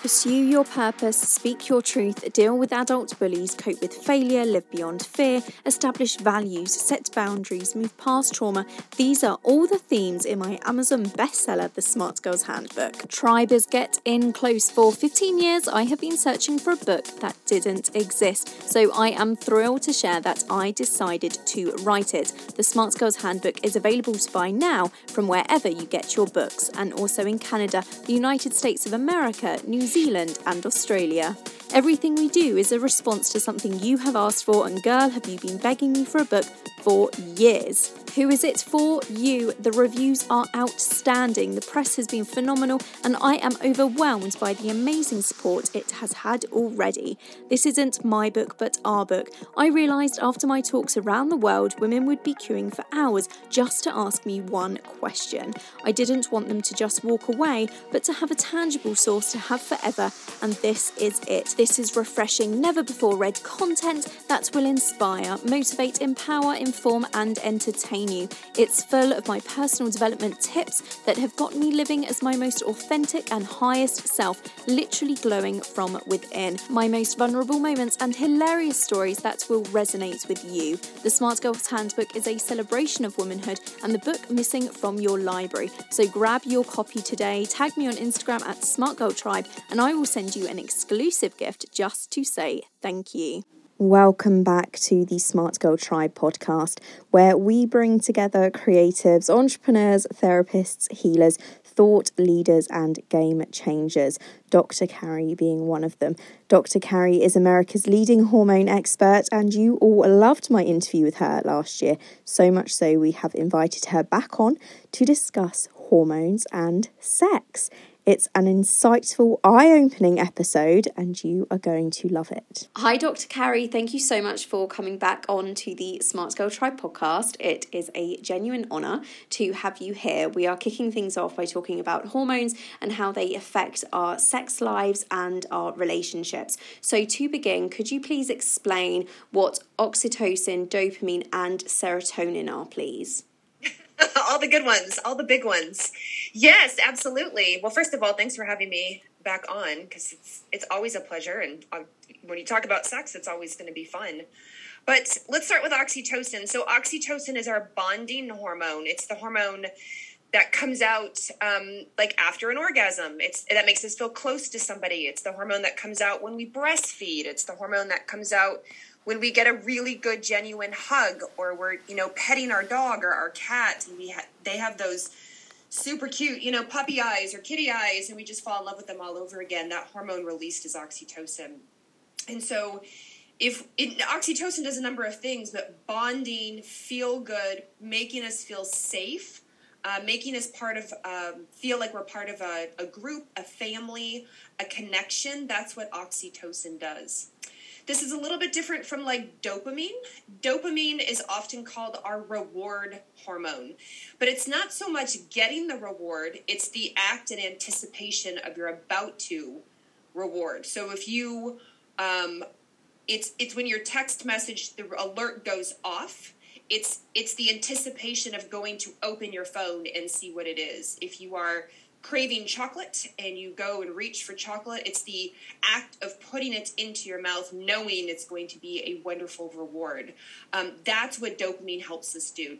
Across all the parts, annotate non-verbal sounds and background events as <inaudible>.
Pursue your purpose, speak your truth, deal with adult bullies, cope with failure, live beyond fear, establish values, set boundaries, move past trauma. These are all the themes in my Amazon bestseller, The Smart Girls Handbook. Tribers get in close. For 15 years, I have been searching for a book that didn't exist, so I am thrilled to share that I decided to write it. The Smart Girls Handbook is available to buy now from wherever you get your books, and also in Canada, the United States of America, New Zealand, and Australia. Everything we do is a response to something you have asked for, and girl, have you been begging me for a book for years. Who is it for? You. The reviews are outstanding, the press has been phenomenal, and I am overwhelmed by the amazing support it has had already. This isn't my book, but our book. I realised after my talks around the world, women would be queuing for hours just to ask me one question. I didn't want them to just walk away, but to have a tangible source to have forever, and this is it. This is refreshing, never before read content that will inspire, motivate, empower, inform, and entertain you. It's full of my personal development tips that have got me living as my most authentic and highest self, literally glowing from within. My most vulnerable moments and hilarious stories that will resonate with you. The Smart Girls Handbook is a celebration of womanhood and the book missing from your library. So grab your copy today, tag me on Instagram at Smart Girl Tribe, and I will send you an exclusive gift just to say thank you. Welcome back to the Smart Girl Tribe podcast, where we bring together creatives, entrepreneurs, therapists, healers, thought leaders, and game changers. Dr. Carrie being one of them. Dr. Carrie is America's leading hormone expert, and you all loved my interview with her last year. So much so, we have invited her back on to discuss hormones and sex. It's an insightful, eye opening episode, and you are going to love it. Hi, Dr. Carrie. Thank you so much for coming back on to the Smart Girl Tribe podcast. It is a genuine honour to have you here. We are kicking things off by talking about hormones and how they affect our sex lives and our relationships. So, to begin, could you please explain what oxytocin, dopamine, and serotonin are, please? <laughs> all the good ones, all the big ones. Yes, absolutely. Well, first of all, thanks for having me back on because it's it's always a pleasure, and uh, when you talk about sex, it's always going to be fun. But let's start with oxytocin. So, oxytocin is our bonding hormone. It's the hormone that comes out um, like after an orgasm. It's that makes us feel close to somebody. It's the hormone that comes out when we breastfeed. It's the hormone that comes out when we get a really good genuine hug or we're you know petting our dog or our cat and we ha- they have those super cute you know puppy eyes or kitty eyes and we just fall in love with them all over again. That hormone released is oxytocin. And so if it, oxytocin does a number of things but bonding feel good making us feel safe uh, making us part of um, feel like we're part of a, a group a family a connection that's what oxytocin does this is a little bit different from like dopamine. Dopamine is often called our reward hormone, but it's not so much getting the reward, it's the act and anticipation of your about to reward. So if you, um, it's it's when your text message the alert goes off. It's it's the anticipation of going to open your phone and see what it is. If you are craving chocolate and you go and reach for chocolate, it's the act of putting it into your mouth, knowing it's going to be a wonderful reward. Um, that's what dopamine helps us do.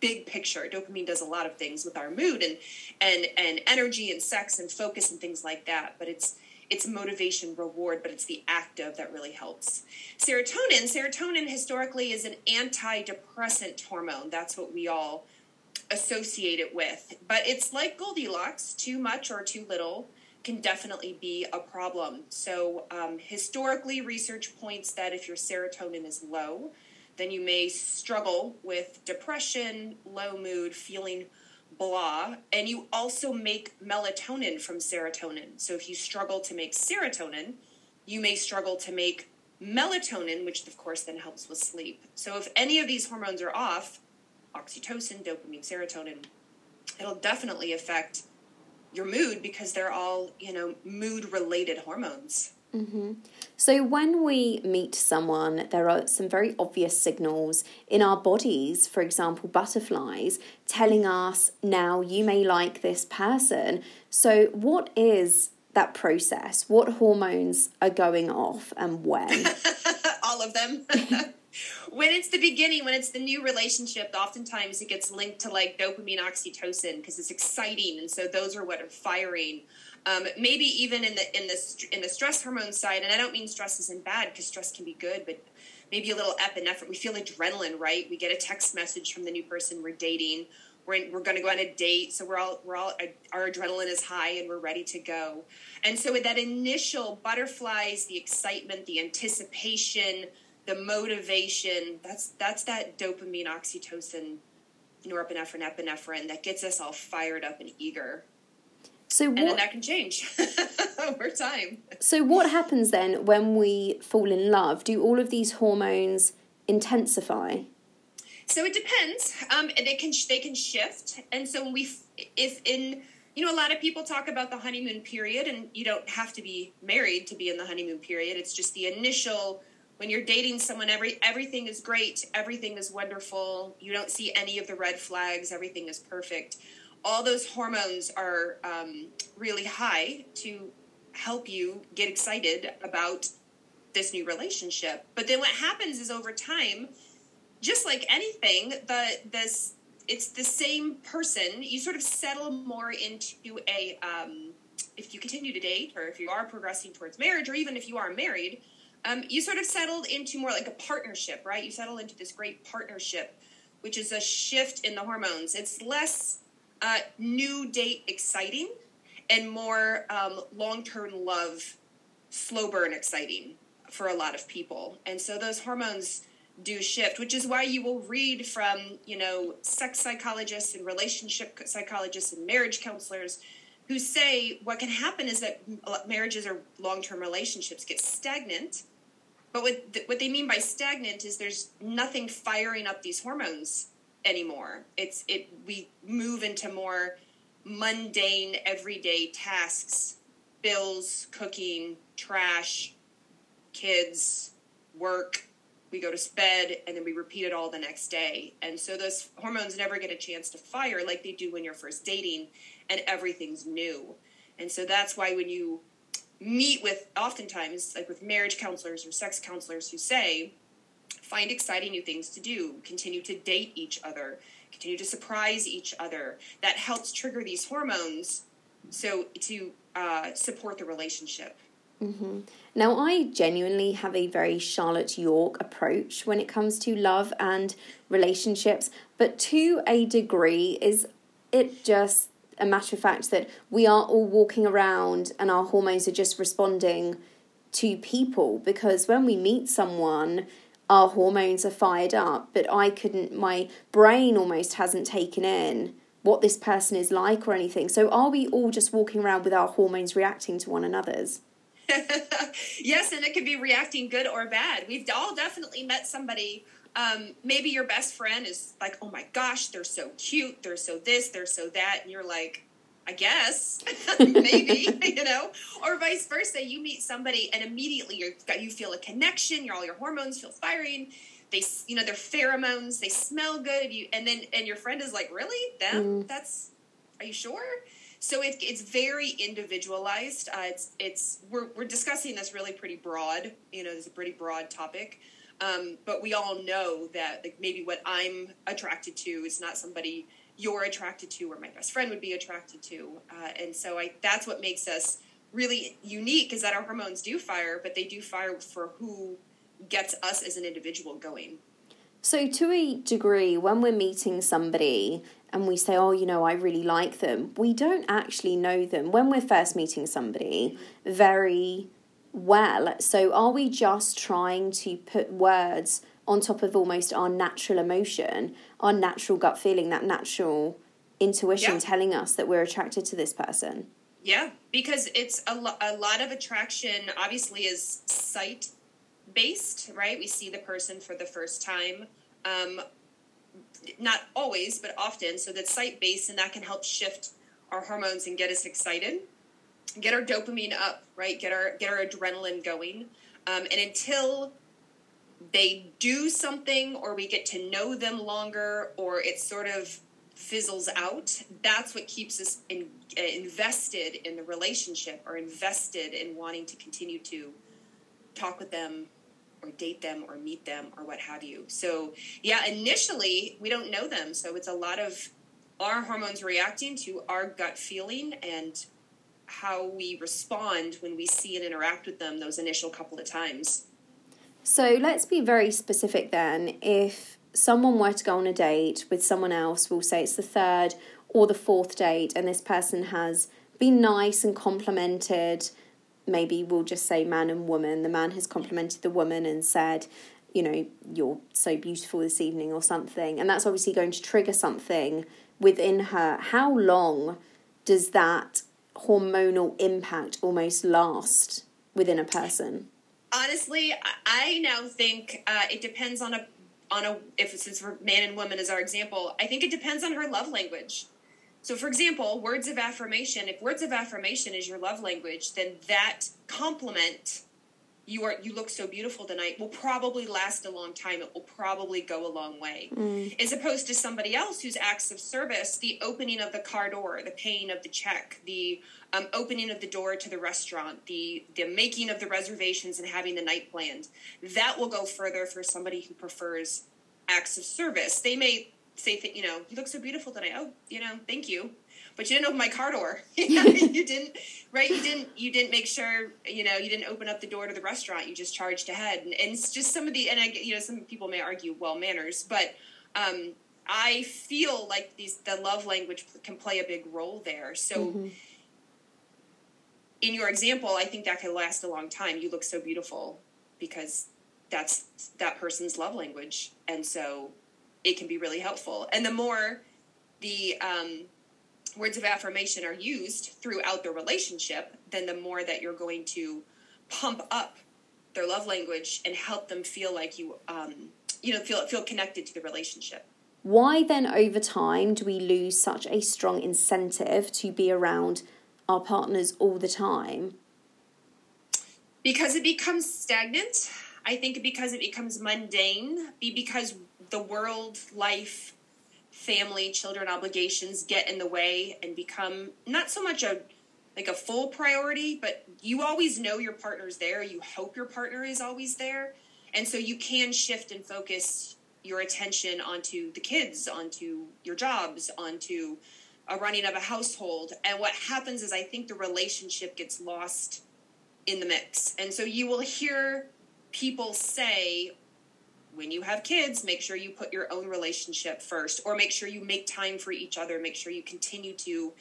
Big picture, dopamine does a lot of things with our mood and and and energy and sex and focus and things like that. But it's it's motivation reward, but it's the act of that really helps. Serotonin, serotonin historically is an antidepressant hormone. That's what we all associate it with. But it's like Goldilocks, too much or too little can definitely be a problem. So, um, historically, research points that if your serotonin is low, then you may struggle with depression, low mood, feeling blah. And you also make melatonin from serotonin. So, if you struggle to make serotonin, you may struggle to make melatonin, which of course then helps with sleep. So, if any of these hormones are off, oxytocin, dopamine, serotonin, it'll definitely affect your mood because they're all, you know, mood related hormones. Mm-hmm. So, when we meet someone, there are some very obvious signals in our bodies, for example, butterflies, telling us now you may like this person. So, what is that process? What hormones are going off and when? <laughs> All of them. <laughs> when it's the beginning, when it's the new relationship, oftentimes it gets linked to like dopamine, oxytocin because it's exciting, and so those are what are firing. Um, maybe even in the in the in the stress hormone side, and I don't mean stress isn't bad because stress can be good, but maybe a little epinephrine. We feel adrenaline, right? We get a text message from the new person we're dating. We're, we're going to go on a date, so we're all we're all our adrenaline is high and we're ready to go. And so with that initial butterflies, the excitement, the anticipation, the motivation, that's that's that dopamine, oxytocin, norepinephrine, epinephrine that gets us all fired up and eager. So what, and then that can change <laughs> over time. So what happens then when we fall in love? Do all of these hormones intensify? So it depends. Um, they can they can shift, and so when we if in you know a lot of people talk about the honeymoon period, and you don't have to be married to be in the honeymoon period. It's just the initial when you're dating someone every everything is great everything is wonderful. You don't see any of the red flags everything is perfect. All those hormones are um, really high to help you get excited about this new relationship. But then what happens is over time just like anything the this it's the same person. You sort of settle more into a um, if you continue to date or if you are progressing towards marriage or even if you are married um, you sort of settled into more like a partnership, right? You settle into this great partnership, which is a shift in the hormones. It's less uh, new date exciting and more um, long term love, slow burn exciting for a lot of people. And so those hormones do shift, which is why you will read from, you know, sex psychologists and relationship psychologists and marriage counselors who say what can happen is that marriages or long term relationships get stagnant but what th- what they mean by stagnant is there's nothing firing up these hormones anymore. It's it we move into more mundane everyday tasks, bills, cooking, trash, kids, work. We go to bed and then we repeat it all the next day. And so those hormones never get a chance to fire like they do when you're first dating and everything's new. And so that's why when you meet with oftentimes like with marriage counselors or sex counselors who say find exciting new things to do. Continue to date each other. Continue to surprise each other. That helps trigger these hormones so to uh, support the relationship. Mm-hmm. now i genuinely have a very charlotte york approach when it comes to love and relationships but to a degree is it just a matter of fact that we are all walking around and our hormones are just responding to people because when we meet someone our hormones are fired up but i couldn't my brain almost hasn't taken in what this person is like or anything. So are we all just walking around with our hormones reacting to one another's? <laughs> Yes and it could be reacting good or bad. We've all definitely met somebody um, maybe your best friend is like, oh my gosh, they're so cute, they're so this, they're so that, and you're like, I guess, <laughs> maybe, <laughs> you know, or vice versa. You meet somebody and immediately you you feel a connection. Your all your hormones feel firing. They, you know, their pheromones. They smell good. You and then and your friend is like, really, them? Mm. That's. Are you sure? So it, it's very individualized. Uh, it's it's we're we're discussing this really pretty broad. You know, it's a pretty broad topic. Um, but we all know that like maybe what I'm attracted to is not somebody you're attracted to or my best friend would be attracted to. Uh, and so I, that's what makes us really unique is that our hormones do fire, but they do fire for who gets us as an individual going. So, to a degree, when we're meeting somebody and we say, Oh, you know, I really like them, we don't actually know them when we're first meeting somebody very well. So, are we just trying to put words on top of almost our natural emotion, our natural gut feeling, that natural intuition yeah. telling us that we're attracted to this person? Yeah, because it's a, lo- a lot of attraction, obviously, is sight based, right? We see the person for the first time. Um, not always, but often. So that's sight based, and that can help shift our hormones and get us excited get our dopamine up, right? Get our get our adrenaline going. Um, and until they do something, or we get to know them longer, or it sort of fizzles out, that's what keeps us in, uh, invested in the relationship or invested in wanting to continue to talk with them or date them or meet them or what have you. So, yeah, initially we don't know them. So it's a lot of our hormones reacting to our gut feeling and how we respond when we see and interact with them those initial couple of times. So let's be very specific then. If someone were to go on a date with someone else, we'll say it's the third or the fourth date, and this person has been nice and complimented, maybe we'll just say man and woman. The man has complimented the woman and said, you know, you're so beautiful this evening or something. And that's obviously going to trigger something within her. How long does that hormonal impact almost last within a person? Honestly, I now think uh, it depends on a on a if since man and woman as our example. I think it depends on her love language. So, for example, words of affirmation. If words of affirmation is your love language, then that compliment you are you look so beautiful tonight will probably last a long time. It will probably go a long way. Mm. as opposed to somebody else whose acts of service the opening of the car door the paying of the check the um, opening of the door to the restaurant the the making of the reservations and having the night planned that will go further for somebody who prefers acts of service. They may say you know you look so beautiful tonight. Oh you know thank you but you didn't open my car door. <laughs> <laughs> you didn't, right? You didn't, you didn't make sure, you know, you didn't open up the door to the restaurant. You just charged ahead. And, and it's just some of the, and I, you know, some people may argue, well, manners, but, um, I feel like these, the love language can play a big role there. So, mm-hmm. in your example, I think that can last a long time. You look so beautiful because that's that person's love language. And so it can be really helpful. And the more the, um, words of affirmation are used throughout the relationship, then the more that you're going to pump up their love language and help them feel like you, um, you know, feel feel connected to the relationship. Why then, over time, do we lose such a strong incentive to be around our partners all the time? Because it becomes stagnant. I think because it becomes mundane. Be because the world, life, family, children obligations get in the way and become not so much a like a full priority, but you always know your partner's there. You hope your partner is always there. And so you can shift and focus your attention onto the kids, onto your jobs, onto a running of a household. And what happens is I think the relationship gets lost in the mix. And so you will hear people say when you have kids, make sure you put your own relationship first, or make sure you make time for each other. Make sure you continue to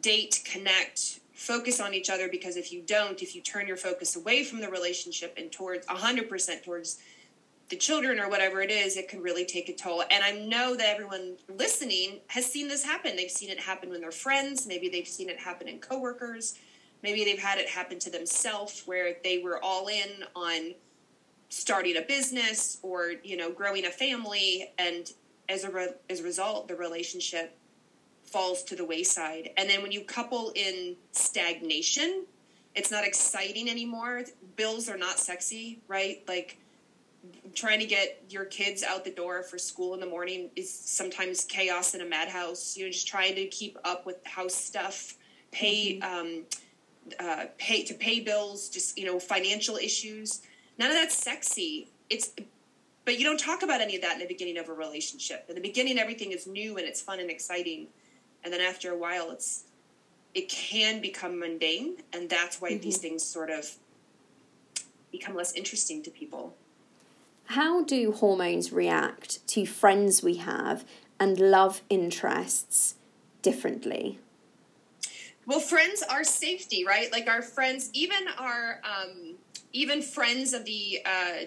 date, connect, focus on each other. Because if you don't, if you turn your focus away from the relationship and towards 100% towards the children or whatever it is, it can really take a toll. And I know that everyone listening has seen this happen. They've seen it happen with their friends. Maybe they've seen it happen in coworkers. Maybe they've had it happen to themselves where they were all in on starting a business or you know growing a family and as a re- as a result the relationship falls to the wayside. And then when you couple in stagnation it's not exciting anymore. Bills are not sexy right? Like trying to get your kids out the door for school in the morning is sometimes chaos in a madhouse. You know just trying to keep up with house stuff pay mm-hmm. um, uh, pay to pay bills just you know financial issues None of that's sexy. It's but you don't talk about any of that in the beginning of a relationship. In the beginning everything is new and it's fun and exciting. And then after a while it's it can become mundane and that's why mm-hmm. these things sort of become less interesting to people. How do hormones react to friends we have and love interests differently? Well, friends are safety, right? Like our friends, even our um, even friends of the uh,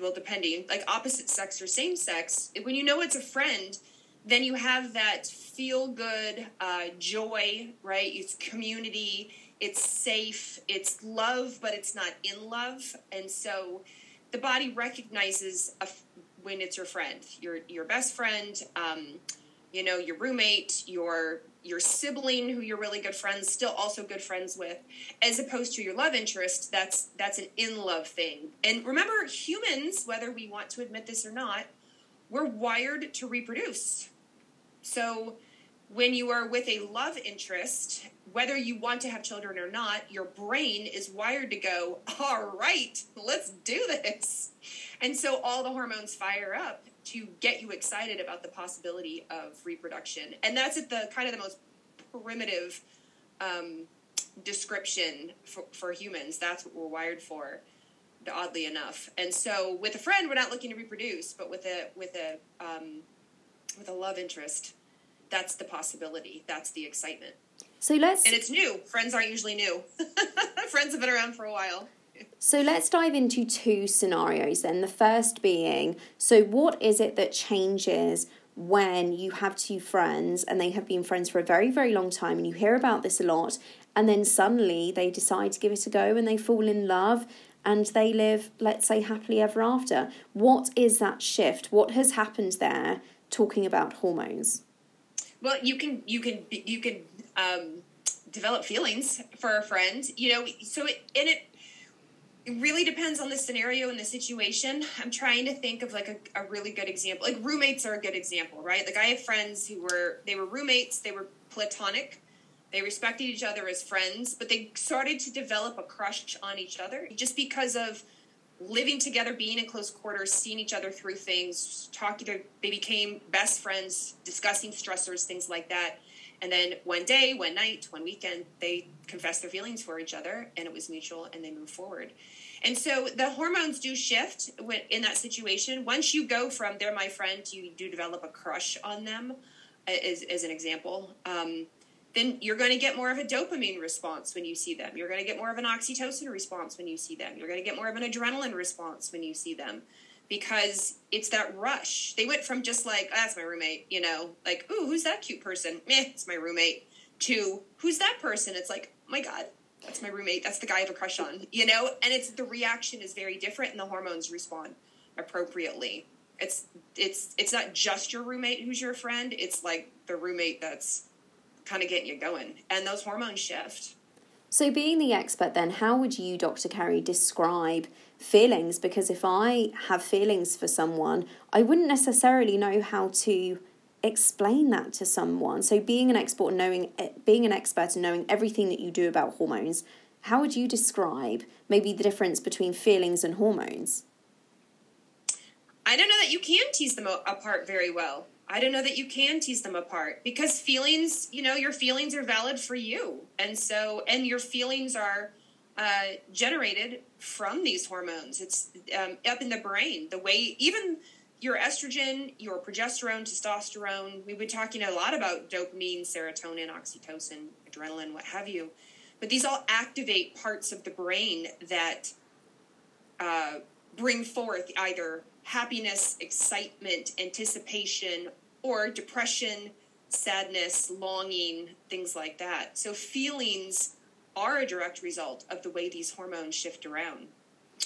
well depending like opposite sex or same sex when you know it's a friend then you have that feel good uh, joy right? It's community it's safe it's love but it's not in love. And so the body recognizes when it's your friend your your best friend um, you know your roommate your your sibling who you're really good friends still also good friends with as opposed to your love interest that's that's an in love thing and remember humans whether we want to admit this or not we're wired to reproduce So when you are with a love interest, whether you want to have children or not, your brain is wired to go, all right, let's do this. And so all the hormones fire up to get you excited about the possibility of reproduction. And that's at the kind of the most primitive um, description for, for humans. That's what we're wired for, oddly enough. And so with a friend, we're not looking to reproduce, but with a with a um, with a love interest, that's the possibility. That's the excitement. So let's. And it's new. Friends aren't usually new. <laughs> Friends have been around for a while. So let's dive into two scenarios then. The first being so, what is it that changes when you have two friends and they have been friends for a very, very long time and you hear about this a lot, and then suddenly they decide to give it a go and they fall in love and they live, let's say, happily ever after? What is that shift? What has happened there talking about hormones? Well, you can you can you can um, develop feelings for a friend, you know. So it and it it really depends on the scenario and the situation. I'm trying to think of like a, a really good example. Like roommates are a good example, right? Like I have friends who were they were roommates, they were platonic, they respected each other as friends, but they started to develop a crush on each other just because of living together, being in close quarters, seeing each other through things, talking. They became best friends, discussing stressors, things like that. And then one day, one night, one weekend, they confessed their feelings for each other, and it was mutual, and they moved forward. And so the hormones do shift in that situation. Once you go from they're my friend, you do develop a crush on them, as, as an example. Um, then you're going to get more of a dopamine response when you see them. You're going to get more of an oxytocin response when you see them. You're going to get more of an adrenaline response when you see them because it's that rush. They went from just like, oh, that's my roommate, you know, like, ooh, who's that cute person? Meh, it's my roommate, to who's that person? It's like, oh my God, that's my roommate. That's the guy I have a crush on, you know? And it's the reaction is very different and the hormones respond appropriately. It's it's it's not just your roommate who's your friend, it's like the roommate that's kind of getting you going. And those hormones shift. So, being the expert, then, how would you, Dr. Carrie, describe feelings? Because if I have feelings for someone, I wouldn't necessarily know how to explain that to someone. So being an expert and knowing being an expert and knowing everything that you do about hormones, how would you describe maybe the difference between feelings and hormones? I don't know that you can tease them apart very well. I don't know that you can tease them apart because feelings, you know, your feelings are valid for you. And so, and your feelings are uh, generated from these hormones. It's um, up in the brain. The way, even your estrogen, your progesterone, testosterone. We've been talking a lot about dopamine, serotonin, oxytocin, adrenaline, what have you. But these all activate parts of the brain that uh, bring forth either happiness, excitement, anticipation, or depression, sadness, longing, things like that. So feelings are a direct result of the way these hormones shift around.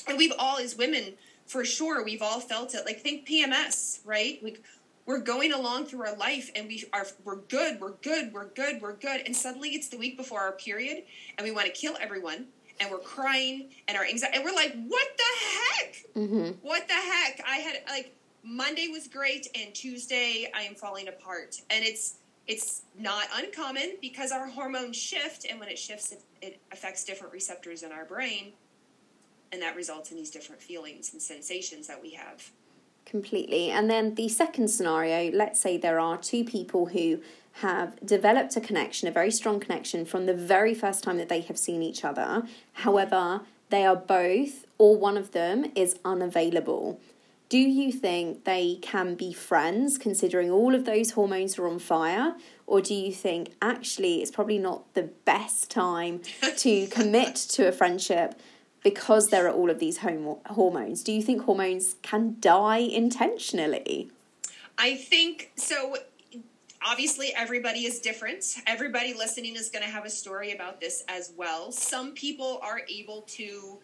And we've all, as women, for sure we've all felt it. Like think pms right? We, we're going along through our life and we are we're good we're good we're good we're good. And suddenly it's the week before our period and we want to kill everyone and we're crying and our anxiety and we're like what the heck? Mm-hmm. what the heck? I had like monday was great and tuesday i am falling apart. And it's it's not uncommon because our hormones shift and when it shifts it, it affects different receptors in our brain and that results in these different feelings and sensations that we have. Completely. And then the second scenario let's say there are two people who have developed a connection, a very strong connection from the very first time that they have seen each other. However, they are both, or one of them, is unavailable. Do you think they can be friends considering all of those hormones are on fire? Or do you think actually it's probably not the best time to <laughs> commit to a friendship because there are all of these hormones. Do you think hormones can die intentionally? I think so. Obviously, everybody is different. Everybody listening is going to have a story about this as well. Some people are able to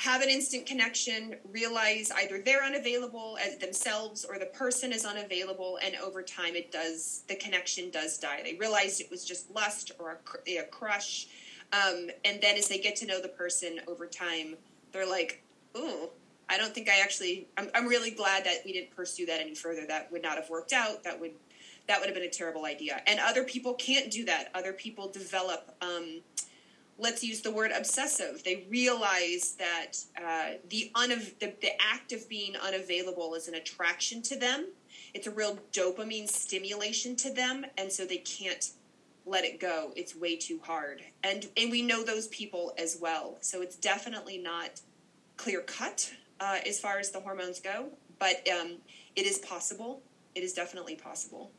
have an instant connection, realize either they're unavailable as themselves or the person is unavailable, and over time, it does the connection does die. They realized it was just lust or a, a crush um, and then as they get to know the person over time, they're like, "Ooh, I don't think I actually. I'm, I'm really glad that we didn't pursue that any further. That would not have worked out. That would that would have been a terrible idea. And other people can't do that. Other people develop, um, let's use the word obsessive. They realize that uh, the, unav- the, the act of being unavailable is an attraction to them. It's a real dopamine stimulation to them. And so they can't let it go. It's way too hard. And, and we know those people as well. So it's definitely not clear cut uh, as far as the hormones go, but um, it is possible. It is definitely possible.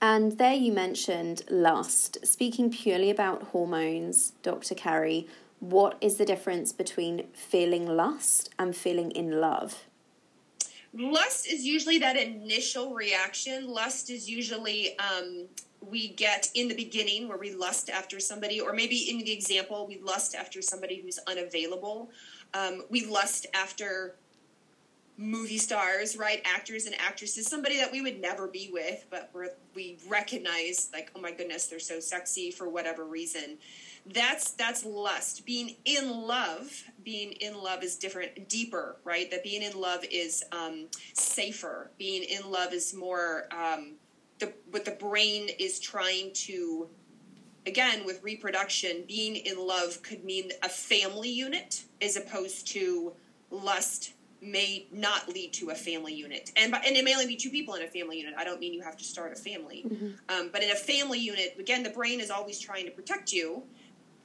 And there you mentioned lust. Speaking purely about hormones, Dr. Carrie, what is the difference between feeling lust and feeling in love? Lust is usually that initial reaction. Lust is usually um, we get in the beginning where we lust after somebody, or maybe in the example, we lust after somebody who's unavailable. Um, we lust after movie stars, right? Actors and actresses, somebody that we would never be with, but we recognize like, oh my goodness, they're so sexy for whatever reason. That's that's lust. Being in love, being in love is different, deeper, right? That being in love is um, safer. Being in love is more um, the what the brain is trying to. Again, with reproduction, being in love could mean a family unit as opposed to lust may not lead to a family unit, and and it may only be two people in a family unit. I don't mean you have to start a family, mm-hmm. um, but in a family unit, again, the brain is always trying to protect you,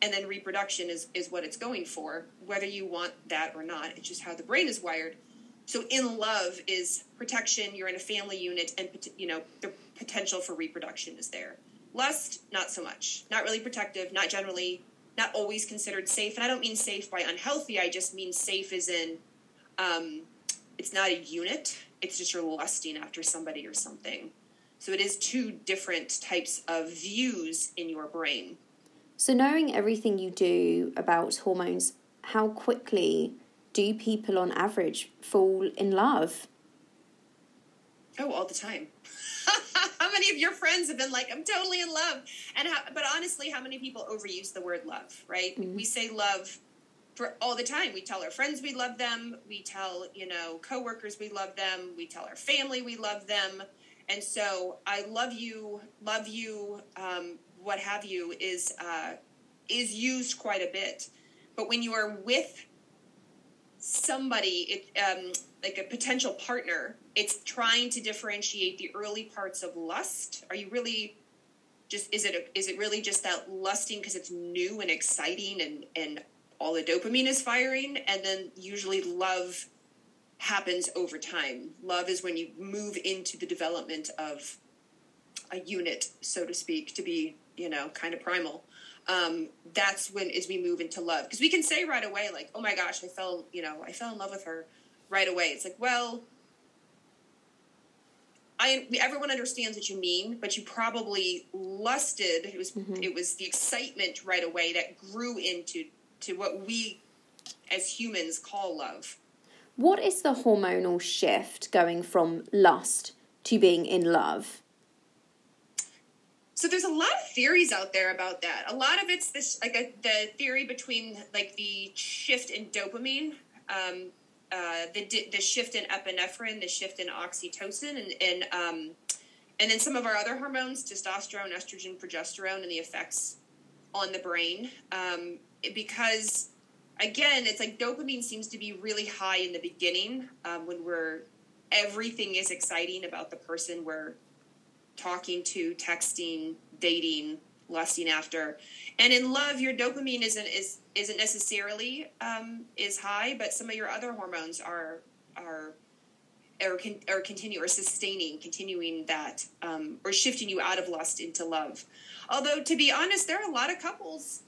and then reproduction is is what it's going for, whether you want that or not. It's just how the brain is wired. So in love is protection. You're in a family unit, and you know the potential for reproduction is there. Lust, not so much. Not really protective. Not generally. Not always considered safe. And I don't mean safe by unhealthy. I just mean safe as in um, it's not a unit. It's just you're lusting after somebody or something. So it is two different types of views in your brain. So knowing everything you do about hormones, how quickly do people on average fall in love? Oh, all the time. <laughs> how many of your friends have been like, I'm totally in love? And how, but honestly, how many people overuse the word love, right? Mm-hmm. We say love for all the time. We tell our friends we love them. We tell, you know, coworkers we love them. We tell our family we love them. And so I love you, love you, um, what have you is uh, is used quite a bit. But when you are with somebody, it, um, like a potential partner, it's trying to differentiate the early parts of lust. Are you really just is it a, is it really just that lusting because it's new and exciting and and all the dopamine is firing, and then usually love happens over time. Love is when you move into the development of a unit, so to speak, to be, you know, kind of primal. Um, that's when as we move into love. Because we can say right away, like, oh my gosh, I fell, you know, I fell in love with her right away. It's like, well, I, everyone understands what you mean, but you probably lusted. It was mm-hmm. it was the excitement right away that grew into to what we as humans call love. What is the hormonal shift going from lust to being in love? So there's a lot of theories out there about that. A lot of it's this like a, the theory between like the shift in dopamine, um, uh, the the shift in epinephrine, the shift in oxytocin, and and um, and then some of our other hormones, testosterone, estrogen, progesterone, and the effects on the brain. Um, because again, it's like dopamine seems to be really high in the beginning um, when we're everything is exciting about the person we're talking to, texting, dating, lusting after. And in love, your dopamine isn't is isn't necessarily um, is high, but some of your other hormones are are or, con- or continue or sustaining, continuing that, um, or shifting you out of lust into love. Although, to be honest, there are a lot of couples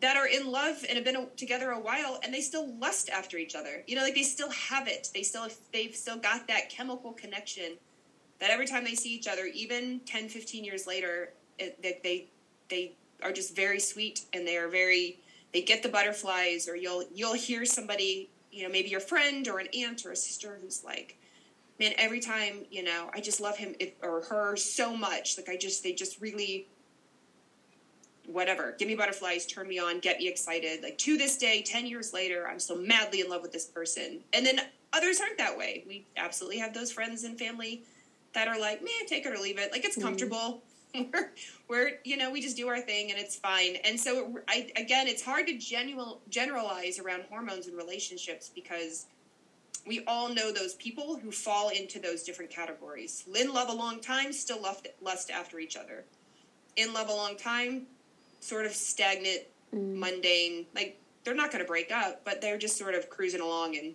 that are in love and have been together a while and they still lust after each other. You know like they still have it. They still they've still got that chemical connection that every time they see each other even 10 15 years later it, that they they are just very sweet and they are very they get the butterflies or you'll you'll hear somebody you know maybe your friend or an aunt or a sister who's like man every time you know i just love him or her so much like i just they just really whatever, give me butterflies, turn me on, get me excited. Like to this day, 10 years later, I'm still madly in love with this person. And then others aren't that way. We absolutely have those friends and family that are like, man, take it or leave it. Like it's mm-hmm. comfortable. Mm. <laughs> we're, we're, you know, we just do our thing and it's fine. And so, I, again, it's hard to genuine, generalize around hormones and relationships because we all know those people who fall into those different categories. In love a long time, still lust, lust after each other. In love a long time, sort of stagnant, mm. mundane. Like they're not going to break up, but they're just sort of cruising along in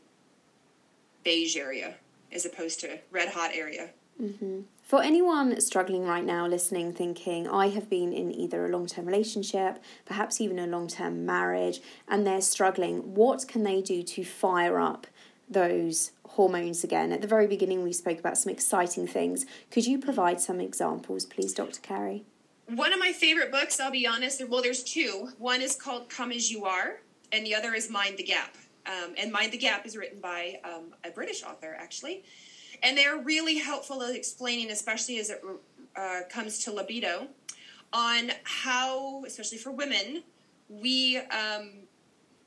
beige area as opposed to red hot area. Mm-hmm. For anyone struggling right now, listening, thinking, I have been in either a long term relationship, perhaps even a long term marriage, and they're struggling, what can they do to fire up those hormones again? At the very beginning, we spoke about some exciting things. Could you provide some examples, please, Dr. Carrie? One of my favorite books, I'll be honest, well, there's two. One is called Come As You Are, and the other is Mind the Gap. Um, and Mind the Gap is written by um, a British author, actually. And they're really helpful at explaining, especially as it uh, comes to libido, on how, especially for women, we um,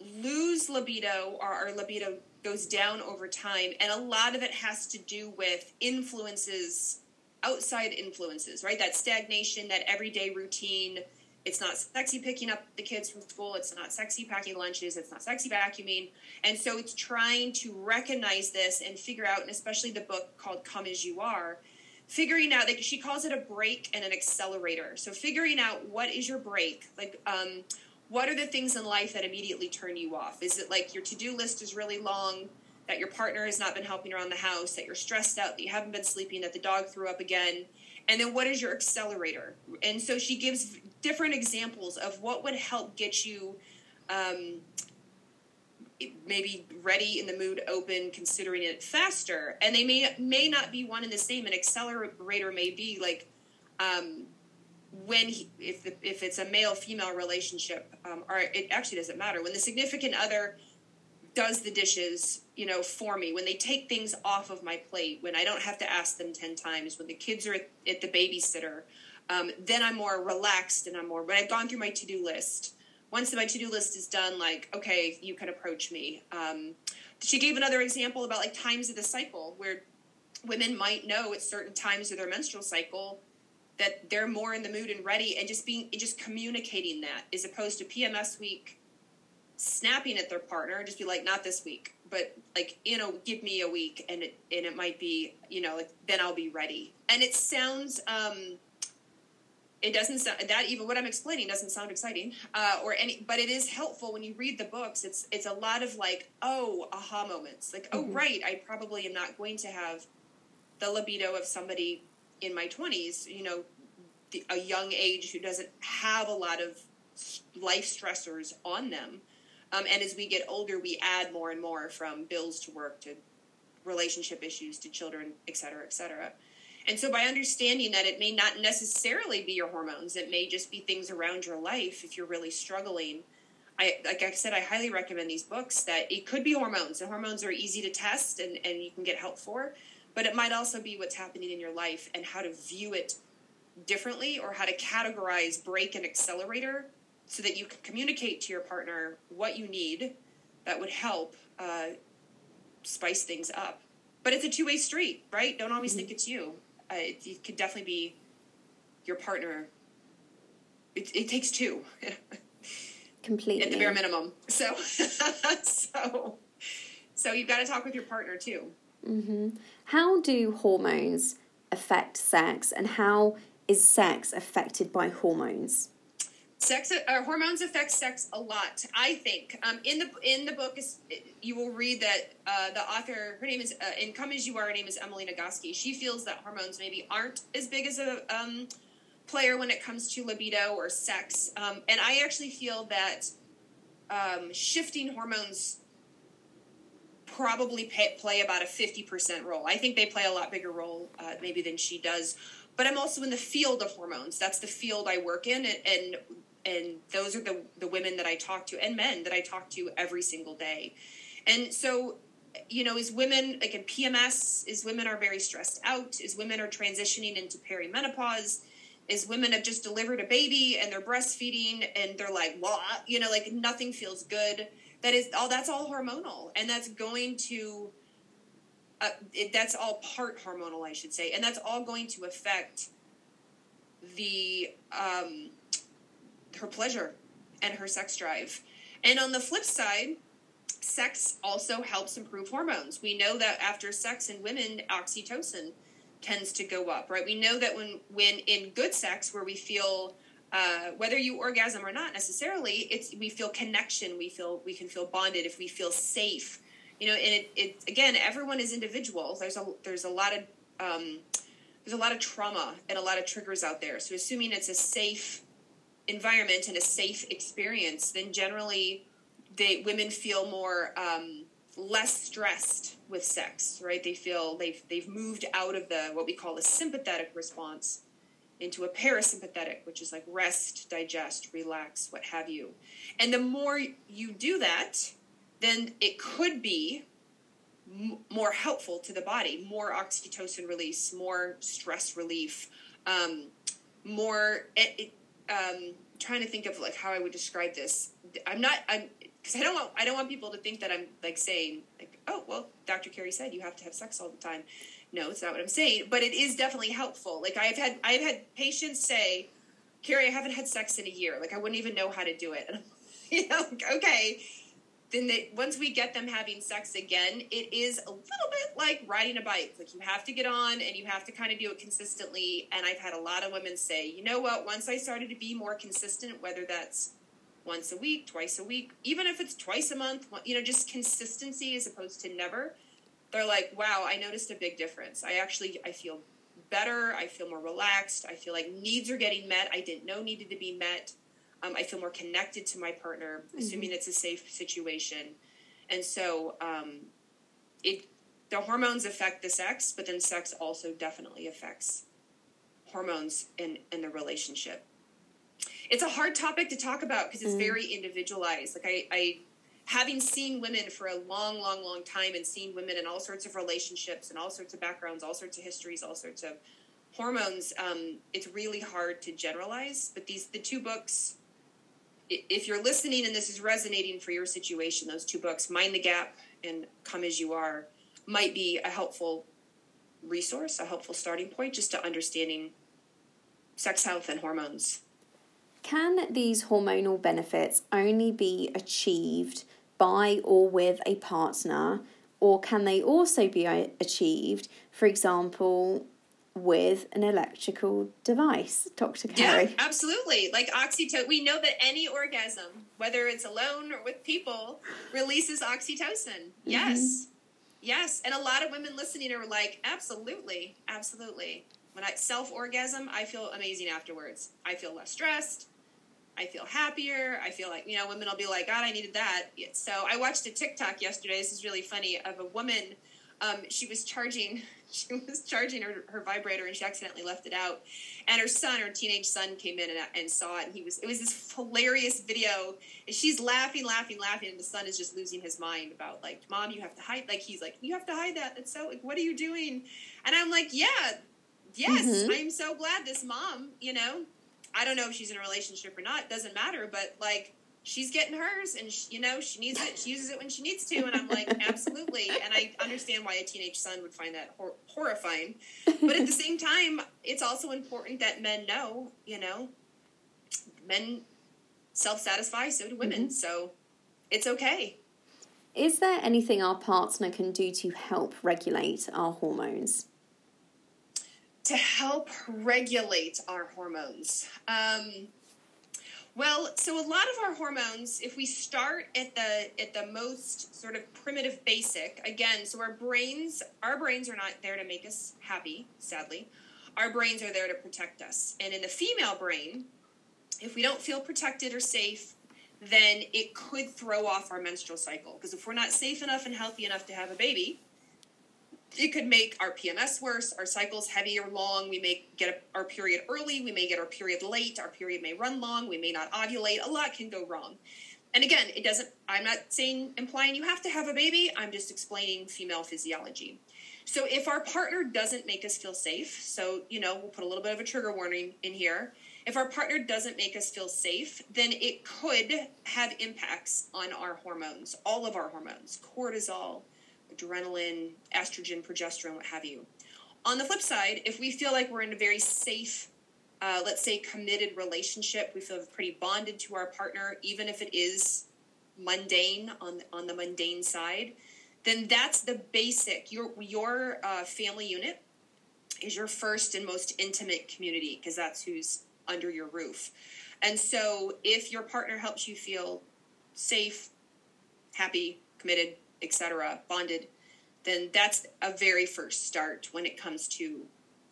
lose libido or our libido goes down over time. And a lot of it has to do with influences, outside influences, right? That stagnation, that everyday routine it's not sexy picking up the kids from school. It's not sexy packing lunches. It's not sexy vacuuming. And so it's trying to recognize this and figure out, and especially the book called Come As You Are, figuring out, like she calls it a brake and an accelerator. So figuring out what is your brake, Like, um, what are the things in life that immediately turn you off? Is it like your to do list is really long? That your partner has not been helping around the house, that you're stressed out, that you haven't been sleeping, that the dog threw up again, and then what is your accelerator? And so she gives different examples of what would help get you um, maybe ready in the mood open considering it faster. And they may may not be one and the same. An accelerator may be like um, when he, if the, if it's a male female relationship um, or it actually doesn't matter. When the significant other does the dishes, you know, for me, when they take things off of my plate, when I don't have to ask them 10 times, when the kids are at, at the babysitter, um, then I'm more relaxed and I'm more, when I've gone through my to do list, once my to do list is done, like, okay, you can approach me. Um, she gave another example about like times of the cycle where women might know at certain times of their menstrual cycle that they're more in the mood and ready and just being just communicating that as opposed to PMS week snapping at their partner just be like, not this week, but like, you know, give me a week and it, and it might be, you know, like, then I'll be ready. And it sounds, um, it doesn't sound that even what I'm explaining doesn't sound exciting, uh, or any, but it is helpful when you read the books. It's, it's a lot of like, oh, aha moments. Like, oh, mm-hmm. oh, right. I probably am not going to have the libido of somebody in my twenties, you know, the, a young age who doesn't have a lot of life stressors on them um, and as we get older, we add more and more from bills to work to relationship issues to children, et cetera, et cetera. And so, by understanding that it may not necessarily be your hormones, it may just be things around your life if you're really struggling. I, like I said, I highly recommend these books that it could be hormones. The hormones are easy to test and, and you can get help for, but it might also be what's happening in your life and how to view it differently or how to categorize brake and accelerator so that you can communicate to your partner what you need that would help uh, spice things up. But it's a two way street, right? Don't always mm-hmm. think it's you. Uh, it, it, could definitely be your partner. It, it takes two. <laughs> Completely. At the bare minimum. So, <laughs> so, so you've got to talk with your partner too. Mm-hmm. How do hormones affect sex, and how is sex affected by hormones? Sex uh, hormones affect sex a lot i think. Um, in the in the book is you will read that uh, the author her name is uh, in come as you are her name is emily nagoski. She feels that hormones maybe aren't as big as a um, player when it comes to libido or sex. Um, and i actually feel that um, shifting hormones probably pay, play about a 50% role. I think they play a lot bigger role uh, maybe than she does. But I'm also in the field of hormones. That's the field I work in, and, and and those are the the women that I talk to and men that I talk to every single day. And so you know, as women, like in PMS, as women are very stressed out, as women are transitioning into perimenopause, as women have just delivered a baby and they're breastfeeding and they're like, well, you know, like nothing feels good. That is all, that's all hormonal. And that's going to uh, it, that's all part hormonal, I should say, and that's all going to affect the um, her pleasure and her sex drive. And on the flip side, sex also helps improve hormones. We know that after sex in women, oxytocin tends to go up, right? We know that when when in good sex, where we feel uh, whether you orgasm or not necessarily, it's we feel connection, we feel we can feel bonded if we feel safe, you know. And it, it again, everyone is individual. There's a there's a lot of um, there's a lot of trauma and a lot of triggers out there. So assuming it's a safe environment and a safe experience, then generally they women feel more um, less stressed with sex, right? They feel they've they've moved out of the what we call the sympathetic response into a parasympathetic, which is like rest, digest, relax, what have you. And the more you do that, then it could be more helpful to the body, more oxytocin release, more stress relief, um, more. It, it, um, trying to think of like how I would describe this. I'm not. I'm because I don't want I don't want people to think that I'm like saying like oh well Dr. Carrie said you have to have sex all the time. No, it's not what I'm saying, but it is definitely helpful. Like I've had I've had patients say, Carrie, I haven't had sex in a year. Like I wouldn't even know how to do it. And <laughs> I'm, you know, okay. Then they, once we get them having sex again, it is a little bit like riding a bike. Like you have to get on and you have to kind of do it consistently. And I've had a lot of women say, you know what? Once I started to be more consistent, whether that's once a week, twice a week, even if it's twice a month, you know, just consistency as opposed to never. They're like, wow, I noticed a big difference. I actually, I feel better. I feel more relaxed. I feel like needs are getting met. I didn't know needed to be met. Um, I feel more connected to my partner, mm-hmm. assuming it's a safe situation. And so, um, it the hormones affect the sex, but then sex also definitely affects hormones in in the relationship it's a hard topic to talk about because it's mm. very individualized. Like I, I, having seen women for a long, long, long time and seen women in all sorts of relationships and all sorts of backgrounds, all sorts of histories, all sorts of hormones, um, it's really hard to generalize. But these, the two books, if you're listening and this is resonating for your situation, those two books, Mind the Gap and Come As You Are, might be a helpful resource, a helpful starting point just to understanding sex health and hormones. Can these hormonal benefits only be achieved by or with a partner, or can they also be uh, achieved, for example, with an electrical device, Dr. Carrie? Yeah, absolutely. Like oxytocin, we know that any orgasm, whether it's alone or with people, releases oxytocin. Mm-hmm. Yes. Yes. And a lot of women listening are like, absolutely, absolutely. When I self orgasm, I feel amazing afterwards. I feel less stressed. I feel happier. I feel like, you know, women will be like, God, I needed that. So I watched a TikTok yesterday. This is really funny of a woman. Um, she was charging, <laughs> she was charging her, her vibrator and she accidentally left it out. And her son, her teenage son came in and, and saw it. And he was, it was this hilarious video. And she's laughing, laughing, laughing. And the son is just losing his mind about like, mom, you have to hide. Like, he's like, you have to hide that. That's so, like, what are you doing? And I'm like, yeah, yes, mm-hmm. I'm so glad this mom, you know, I don't know if she's in a relationship or not. Doesn't matter. But like, she's getting hers, and she, you know, she needs it. She uses it when she needs to, and I'm like, <laughs> absolutely. And I understand why a teenage son would find that hor- horrifying. But at the <laughs> same time, it's also important that men know. You know, men self-satisfy, so do women. Mm-hmm. So it's okay. Is there anything our partner can do to help regulate our hormones? to help regulate our hormones? Um, well, so a lot of our hormones, if we start at the at the most sort of primitive basic, again, so our brains our brains are not there to make us happy, sadly. Our brains are there to protect us. And in the female brain, if we don't feel protected or safe, then it could throw off our menstrual cycle. Because if we're not safe enough and healthy enough to have a baby, it could make our PMS worse, our cycles heavy or long. We may get our period early, we may get our period late, our period may run long, we may not ovulate. A lot can go wrong. And again, it doesn't, I'm not saying, implying you have to have a baby, I'm just explaining female physiology. So if our partner doesn't make us feel safe, so, you know, we'll put a little bit of a trigger warning in here. If our partner doesn't make us feel safe, then it could have impacts on our hormones, all of our hormones, cortisol, adrenaline, estrogen, progesterone, what have you. On the flip side, if we feel like we're in a very safe, uh, let's say committed relationship, we feel pretty bonded to our partner, even if it is mundane on on the mundane side, then that's the basic. Your your uh, family unit is your first and most intimate community because that's who's under your roof. And so, if your partner helps you feel safe, happy, committed, etc., bonded, then that's a very first start when it comes to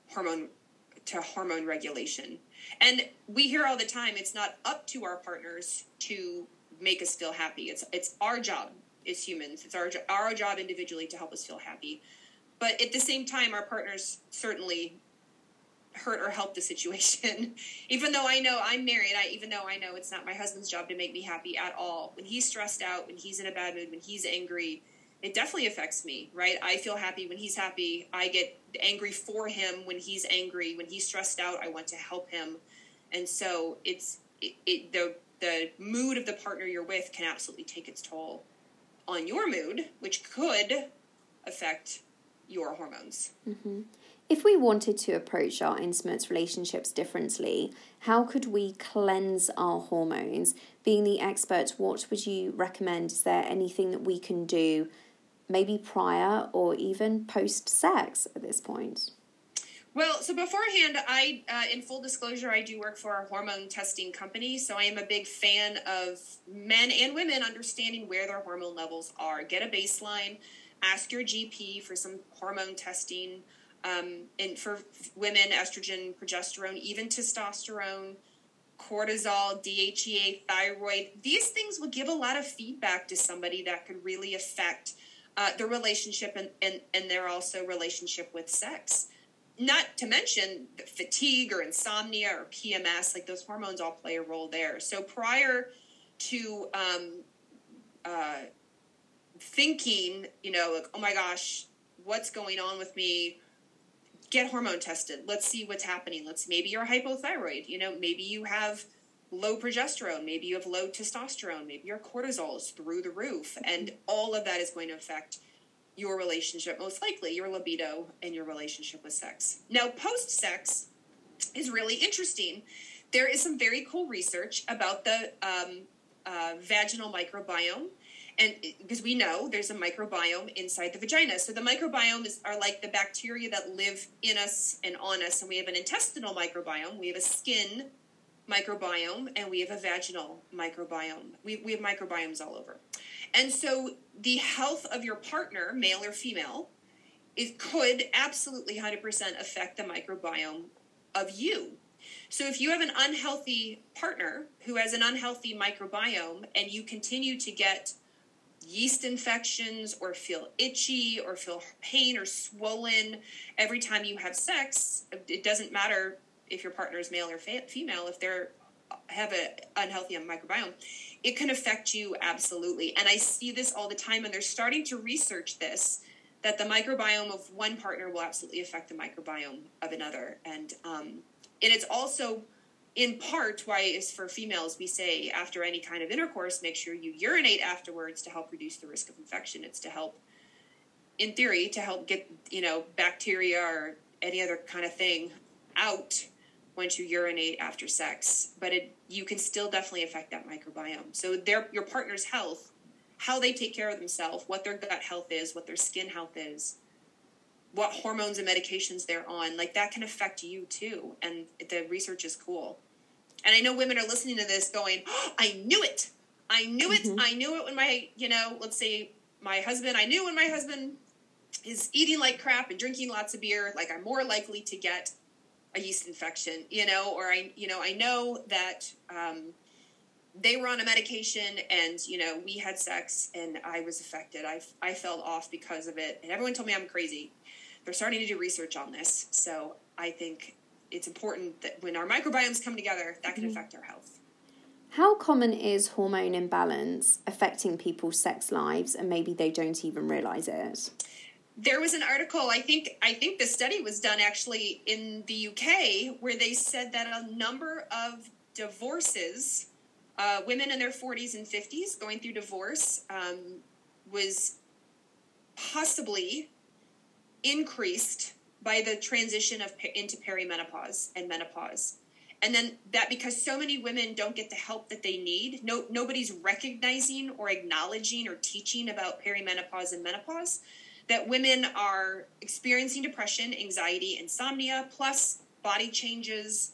hormone to hormone regulation. And we hear all the time it's not up to our partners to make us feel happy. It's it's our job as humans. It's our our job individually to help us feel happy. But at the same time, our partners certainly hurt or help the situation. <laughs> even though I know I'm married, I even though I know it's not my husband's job to make me happy at all. When he's stressed out, when he's in a bad mood, when he's angry, it definitely affects me, right? I feel happy when he's happy. I get angry for him when he's angry. When he's stressed out, I want to help him. And so it's it, it the the mood of the partner you're with can absolutely take its toll on your mood, which could affect your hormones. Mm-hmm. If we wanted to approach our intimate relationships differently, how could we cleanse our hormones? Being the expert, what would you recommend? Is there anything that we can do maybe prior or even post sex at this point? Well, so beforehand, I, uh, in full disclosure, I do work for a hormone testing company. So I am a big fan of men and women understanding where their hormone levels are. Get a baseline, ask your GP for some hormone testing. Um, and for women, estrogen, progesterone, even testosterone, cortisol, DHEA, thyroid. These things will give a lot of feedback to somebody that could really affect uh, the relationship and, and, and their also relationship with sex. Not to mention fatigue or insomnia or PMS, like those hormones all play a role there. So prior to um, uh, thinking, you know, like, oh my gosh, what's going on with me? Get hormone tested. Let's see what's happening. Let's maybe you're hypothyroid. You know, maybe you have low progesterone, maybe you have low testosterone, maybe your cortisol is through the roof, and all of that is going to affect your relationship, most likely your libido and your relationship with sex. Now, post sex is really interesting. There is some very cool research about the um, uh, vaginal microbiome. And because we know there's a microbiome inside the vagina. So the microbiome is, are like the bacteria that live in us and on us. And we have an intestinal microbiome, we have a skin microbiome and we have a vaginal microbiome. We, we have microbiomes all over. And so the health of your partner, male or female, it could absolutely 100% affect the microbiome of you. So if you have an unhealthy partner who has an unhealthy microbiome and you continue to get yeast infections or feel itchy or feel pain or swollen every time you have sex, it doesn't matter if your partner is male or female, if they're have an unhealthy microbiome, it can affect you absolutely. And I see this all the time, and they're starting to research this that the microbiome of one partner will absolutely affect the microbiome of another, and um, and it's also in part why is for females we say after any kind of intercourse make sure you urinate afterwards to help reduce the risk of infection it's to help in theory to help get you know bacteria or any other kind of thing out once you urinate after sex, but it you can still definitely affect that microbiome. So their your partner's health, how they take care of themselves, what their gut health is, what their skin health is, what hormones and medications they're on, like that can affect you too. And the research is cool. And I know women are listening to this going, oh, I knew it. I knew it. Mm-hmm. I knew it when my, you know, let's say my husband, I knew when my husband is eating like crap and drinking lots of beer, like I'm more likely to get a yeast infection, you know, or I, you know, I know that um, they were on a medication and, you know, we had sex and I was affected. I, I fell off because of it. And everyone told me I'm crazy. They're starting to do research on this. So I think it's important that when our microbiomes come together, that can mm-hmm. affect our health. How common is hormone imbalance affecting people's sex lives and maybe they don't even realize it? there was an article i think i think the study was done actually in the uk where they said that a number of divorces uh, women in their 40s and 50s going through divorce um, was possibly increased by the transition of into perimenopause and menopause. And then that because so many women don't get the help that they need no nobody's recognizing or acknowledging or teaching about perimenopause and menopause that women are experiencing depression anxiety insomnia plus body changes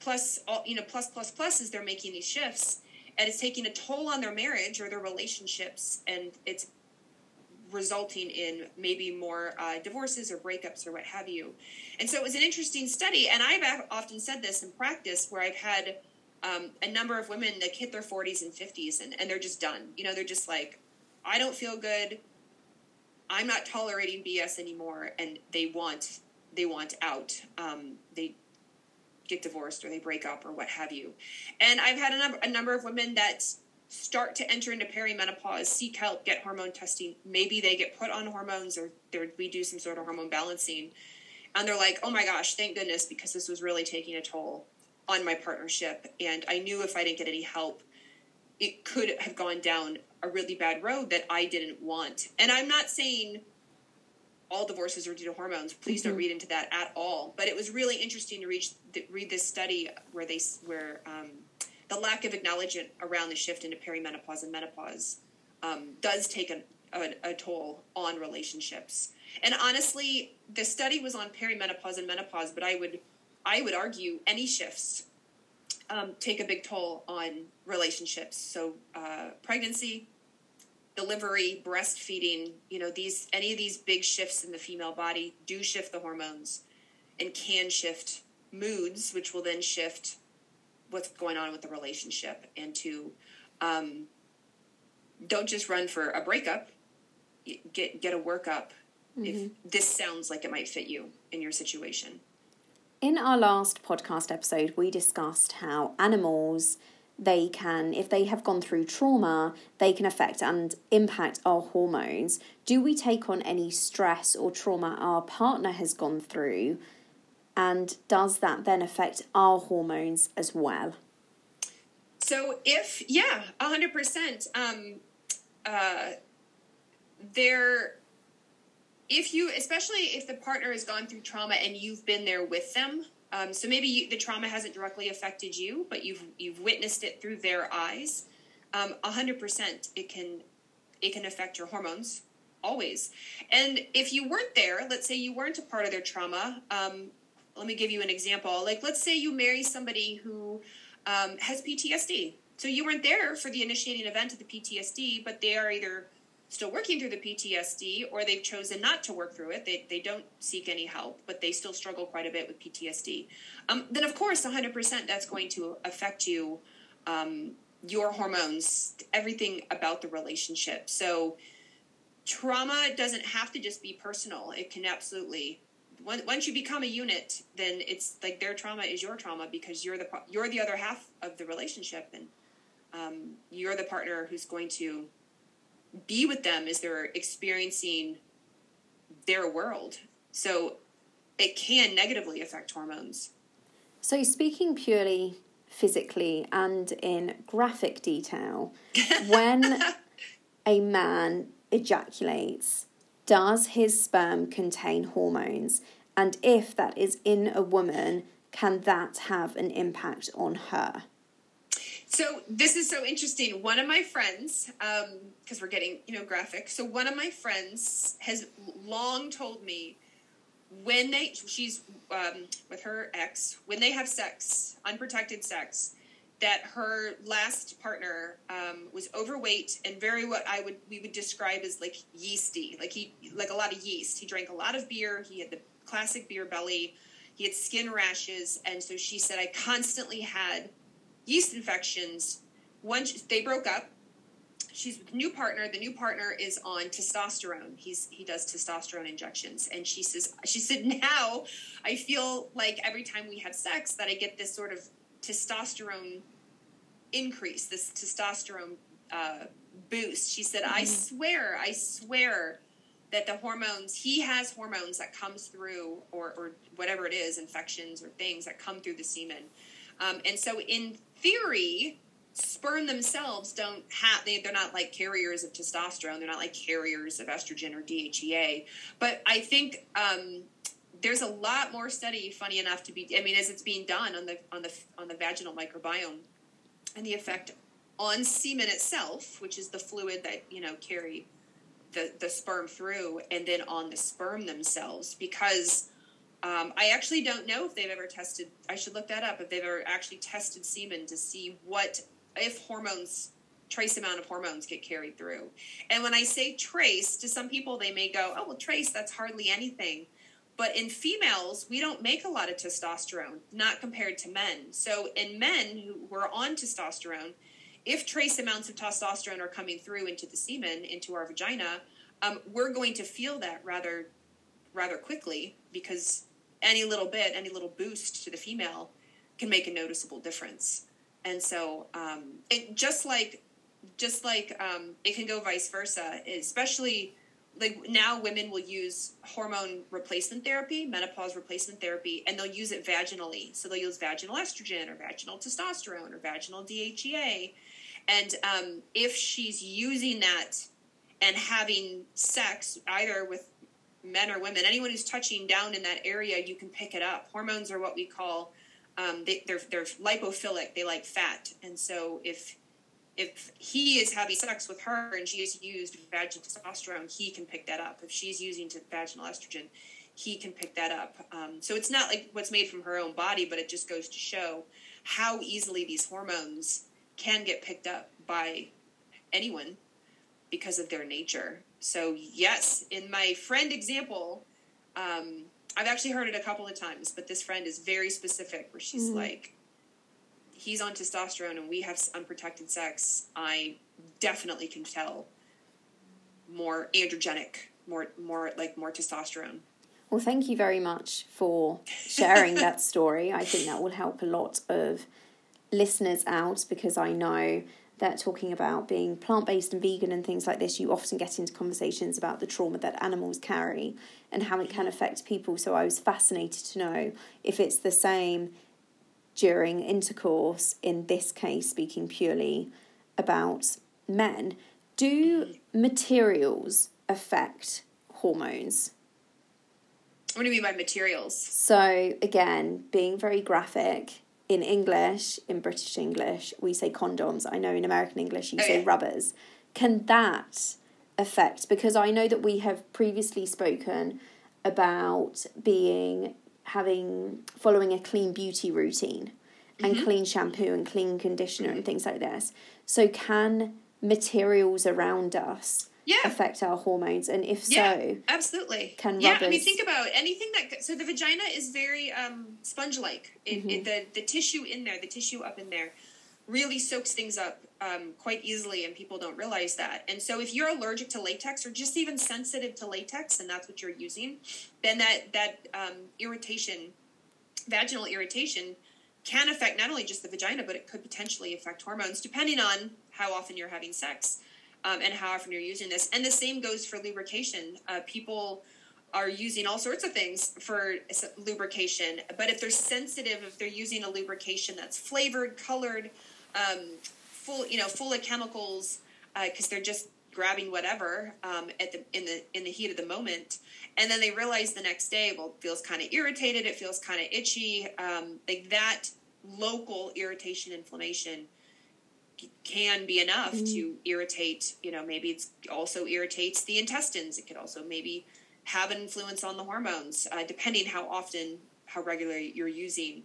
plus all you know plus plus plus as they're making these shifts. And it's taking a toll on their marriage or their relationships and it's resulting in maybe more uh, divorces or breakups or what have you. And so it was an interesting study and i've often said this in practice where i've had um, a number of women that hit their 40s and 50s and, and they're just done. You know they're just like i don't feel good. I'm not tolerating bs anymore and they want they want out. Um, they get divorced or they break up or what have you. And I've had a number, a number of women that start to enter into perimenopause, seek help, get hormone testing. Maybe they get put on hormones or we do some sort of hormone balancing. And they're like, oh my gosh, thank goodness, because this was really taking a toll on my partnership. And I knew if I didn't get any help, it could have gone down a really bad road that I didn't want. And I'm not saying all divorces are due to hormones. Please mm-hmm. don't read into that at all. But it was really interesting to read read this study where they where um, the lack of acknowledgement around the shift into perimenopause and menopause um, does take a, a, a, toll on relationships. And honestly, the study was on perimenopause and menopause, but I would I would argue any shifts um, take a big toll on relationships. So uh, pregnancy, delivery, breastfeeding, you know, these any of these big shifts in the female body do shift the hormones and can shift moods, which will then shift what's going on with the relationship and to um, don't just run for a breakup get get a workup mm-hmm. if this sounds like it might fit you in your situation in our last podcast episode we discussed how animals they can, if they have gone through trauma, they can affect and impact our hormones. Do we take on any stress or trauma our partner has gone through? And does that then affect our hormones as well? So, if, yeah, 100%. Um, uh, there, if you, especially if the partner has gone through trauma and you've been there with them, um, so maybe you, the trauma hasn't directly affected you, but you've you've witnessed it through their eyes. Um, A hundred percent, it can it can affect your hormones always. And if you weren't there, let's say you weren't a part of their trauma. Um, let me give you an example. Like let's say you marry somebody who um, has PTSD. So you weren't there for the initiating event of the PTSD, but they are either still working through the PTSD or they've chosen not to work through it. They, they don't seek any help, but they still struggle quite a bit with PTSD. Um, then, of course, 100% that's going to affect you, um, your hormones, everything about the relationship. So, trauma doesn't have to just be personal, it can absolutely. Once you become a unit, then it's like their trauma is your trauma because you're the you're the other half of the relationship, and um, you're the partner who's going to be with them as they're experiencing their world. So it can negatively affect hormones. So, speaking purely physically and in graphic detail, <laughs> when a man ejaculates, does his sperm contain hormones? And if that is in a woman, can that have an impact on her? So this is so interesting. One of my friends, because um, we're getting you know graphic. So one of my friends has long told me when they she's um, with her ex when they have sex, unprotected sex, that her last partner um, was overweight and very what I would we would describe as like yeasty, like he like a lot of yeast. He drank a lot of beer. He had the classic beer belly. He had skin rashes, and so she said I constantly had yeast infections. Once they broke up, she's with a new partner. The new partner is on testosterone. He's he does testosterone injections, and she says she said now I feel like every time we have sex that I get this sort of testosterone increase, this testosterone uh, boost. She said, mm-hmm. I swear, I swear that the hormones he has hormones that comes through or, or whatever it is infections or things that come through the semen um, and so in theory, sperm themselves don't have they, they're not like carriers of testosterone they're not like carriers of estrogen or dhea but i think um, there's a lot more study funny enough to be i mean as it's being done on the on the on the vaginal microbiome and the effect on semen itself which is the fluid that you know carry the the sperm through and then on the sperm themselves because um, I actually don't know if they've ever tested. I should look that up. If they've ever actually tested semen to see what if hormones trace amount of hormones get carried through. And when I say trace, to some people they may go, "Oh, well, trace that's hardly anything." But in females, we don't make a lot of testosterone, not compared to men. So in men who are on testosterone, if trace amounts of testosterone are coming through into the semen, into our vagina, um, we're going to feel that rather rather quickly because any little bit, any little boost to the female can make a noticeable difference. And so, um, it, just like just like um, it can go vice versa, especially like now women will use hormone replacement therapy, menopause replacement therapy, and they'll use it vaginally. So they'll use vaginal estrogen or vaginal testosterone or vaginal DHEA. And um, if she's using that and having sex either with men or women, anyone who's touching down in that area, you can pick it up. Hormones are what we call um, they, they're they're lipophilic. They like fat, and so if if he is having sex with her and she has used vaginal testosterone, he can pick that up. If she's using vaginal estrogen, he can pick that up. Um, so it's not like what's made from her own body, but it just goes to show how easily these hormones can get picked up by anyone because of their nature. So yes, in my friend example, um, I've actually heard it a couple of times, but this friend is very specific where she's mm-hmm. like, he's on testosterone and we have unprotected sex. I definitely can tell more androgenic, more, more like more testosterone. Well, thank you very much for sharing that <laughs> story. I think that will help a lot of listeners out because I know that talking about being plant based and vegan and things like this, you often get into conversations about the trauma that animals carry and how it can mm-hmm. affect people. So I was fascinated to know if it's the same during intercourse, in this case, speaking purely about men. Do materials affect hormones? What do you mean by materials? So, again, being very graphic, in English, in British English, we say condoms. I know in American English you oh, say yeah. rubbers. Can that affect? Because I know that we have previously spoken about being having following a clean beauty routine and mm-hmm. clean shampoo and clean conditioner mm-hmm. and things like this. So can materials around us yeah. affect our hormones? And if yeah, so, absolutely. Can yeah, rubbers... I mean, think about anything that. So the vagina is very um, sponge-like. It, mm-hmm. it, the the tissue in there, the tissue up in there, really soaks things up um, quite easily, and people don't realize that. And so, if you're allergic to latex or just even sensitive to latex, and that's what you're using, then that that um, irritation, vaginal irritation, can affect not only just the vagina, but it could potentially affect hormones, depending on how often you're having sex um, and how often you're using this. And the same goes for lubrication. Uh, people are using all sorts of things for lubrication, but if they're sensitive, if they're using a lubrication that's flavored, colored, um, full, you know, full of chemicals, because uh, they're just grabbing whatever um, at the in the in the heat of the moment, and then they realize the next day, well, it feels kind of irritated, it feels kind of itchy, um, like that local irritation, inflammation can be enough mm-hmm. to irritate you know maybe it's also irritates the intestines it could also maybe have an influence on the hormones uh, depending how often how regularly you're using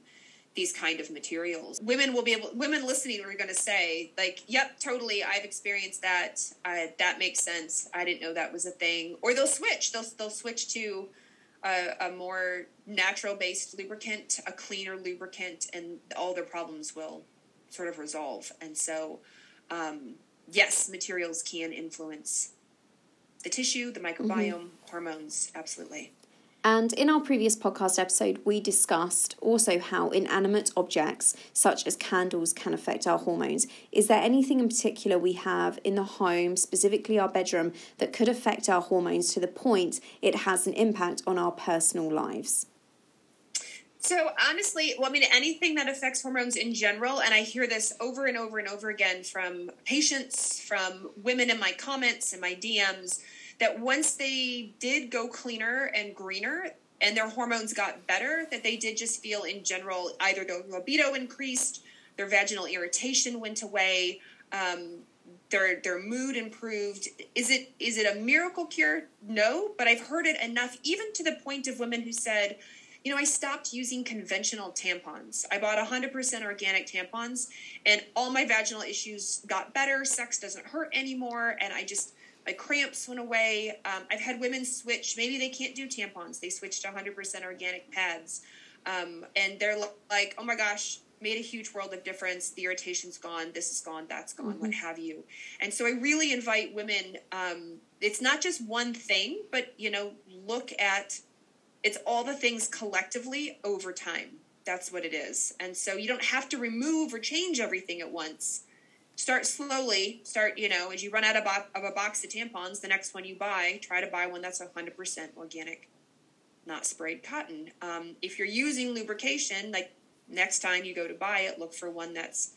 these kind of materials women will be able women listening are going to say like yep totally i've experienced that uh, that makes sense i didn't know that was a thing or they'll switch they'll, they'll switch to a, a more natural based lubricant a cleaner lubricant and all their problems will sort of resolve. And so, um, yes, materials can influence the tissue, the microbiome, mm-hmm. hormones, absolutely. And in our previous podcast episode, we discussed also how inanimate objects, such as candles, can affect our hormones. Is there anything in particular we have in the home, specifically our bedroom, that could affect our hormones to the point it has an impact on our personal lives? So honestly, well, I mean, anything that affects hormones in general, and I hear this over and over and over again from patients, from women in my comments and my DMs, that once they did go cleaner and greener and their hormones got better, that they did just feel in general either their libido increased, their vaginal irritation went away, um, their their mood improved. Is it is it a miracle cure? No, but I've heard it enough, even to the point of women who said you know, I stopped using conventional tampons. I bought 100% organic tampons, and all my vaginal issues got better. Sex doesn't hurt anymore, and I just, my cramps went away. Um, I've had women switch, maybe they can't do tampons, they switched to 100% organic pads. Um, and they're like, oh my gosh, made a huge world of difference. The irritation's gone, this is gone, that's gone, mm-hmm. what have you. And so I really invite women, um, it's not just one thing, but, you know, look at it's all the things collectively over time. That's what it is. And so you don't have to remove or change everything at once. Start slowly. Start, you know, as you run out of, bo- of a box of tampons, the next one you buy, try to buy one that's 100% organic, not sprayed cotton. Um, if you're using lubrication, like next time you go to buy it, look for one that's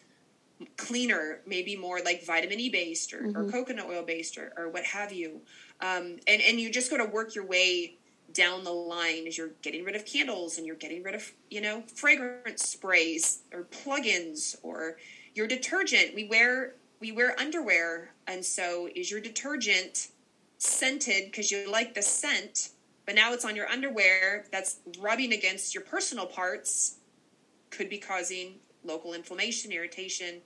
cleaner, maybe more like vitamin E based or, mm-hmm. or coconut oil based or, or what have you. Um, and, and you just got to work your way down the line as you're getting rid of candles and you're getting rid of you know fragrance sprays or plugins or your detergent we wear we wear underwear and so is your detergent scented because you like the scent but now it's on your underwear that's rubbing against your personal parts could be causing local inflammation irritation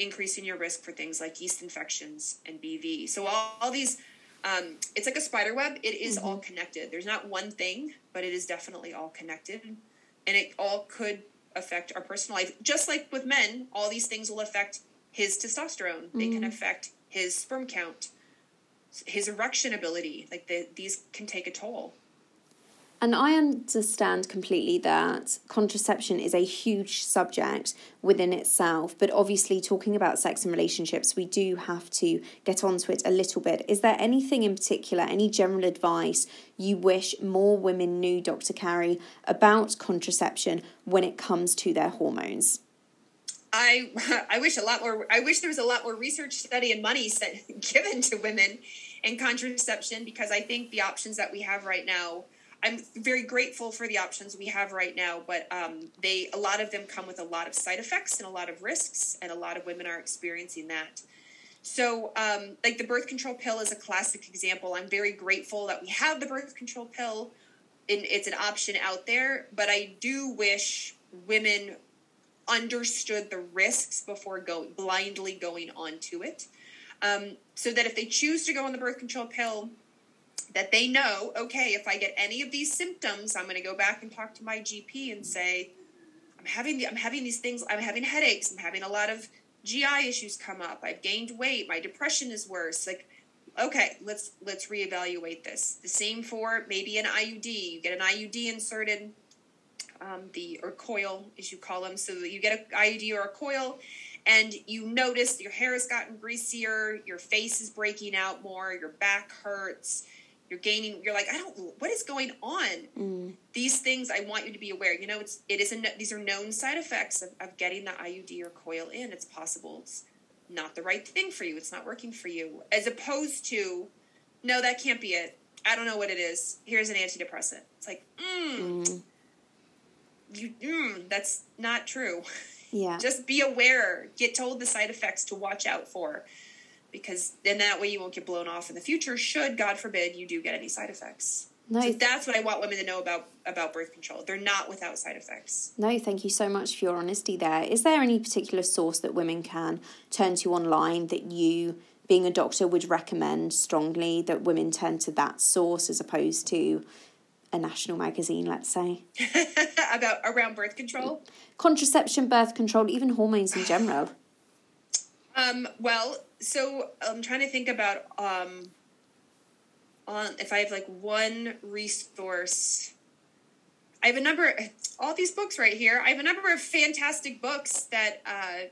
increasing your risk for things like yeast infections and bv so all, all these um, it's like a spider web. It is mm-hmm. all connected. There's not one thing, but it is definitely all connected, and it all could affect our personal life. Just like with men, all these things will affect his testosterone. Mm-hmm. They can mm-hmm. affect his sperm count, his erection ability. Like the, these can take a toll. And I understand completely that contraception is a huge subject within itself, but obviously, talking about sex and relationships, we do have to get onto it a little bit. Is there anything in particular, any general advice you wish more women knew, Dr. Carrie, about contraception when it comes to their hormones? I <laughs> I wish a lot more. I wish there was a lot more research, study, and money <laughs> given to women in contraception because I think the options that we have right now I'm very grateful for the options we have right now, but um, they a lot of them come with a lot of side effects and a lot of risks, and a lot of women are experiencing that. So, um, like the birth control pill is a classic example. I'm very grateful that we have the birth control pill, and it's an option out there. But I do wish women understood the risks before going blindly going onto it, um, so that if they choose to go on the birth control pill that they know, okay, if I get any of these symptoms, I'm going to go back and talk to my GP and say, I'm having the, I'm having these things, I'm having headaches, I'm having a lot of GI issues come up. I've gained weight, my depression is worse. Like, okay, let's let's reevaluate this. The same for maybe an IUD. You get an IUD inserted, um, the or coil as you call them. So you get an IUD or a coil, and you notice your hair has gotten greasier, your face is breaking out more, your back hurts you're gaining you're like i don't what is going on? Mm. these things i want you to be aware. You know it's it is a, these are known side effects of, of getting the iud or coil in. It's possible it's not the right thing for you. It's not working for you. As opposed to no that can't be it. I don't know what it is. Here's an antidepressant. It's like mm, mm. you mm, that's not true. Yeah. <laughs> Just be aware. Get told the side effects to watch out for because then that way you won't get blown off in the future should god forbid you do get any side effects no, so that's what I want women to know about about birth control. They're not without side effects. No, thank you so much for your honesty there. Is there any particular source that women can turn to online that you, being a doctor, would recommend strongly that women turn to that source as opposed to a national magazine, let's say? <laughs> about around birth control? Contraception, birth control, even hormones in general. Um, well, so I'm trying to think about um, on if I have like one resource. I have a number, all these books right here. I have a number of fantastic books that uh,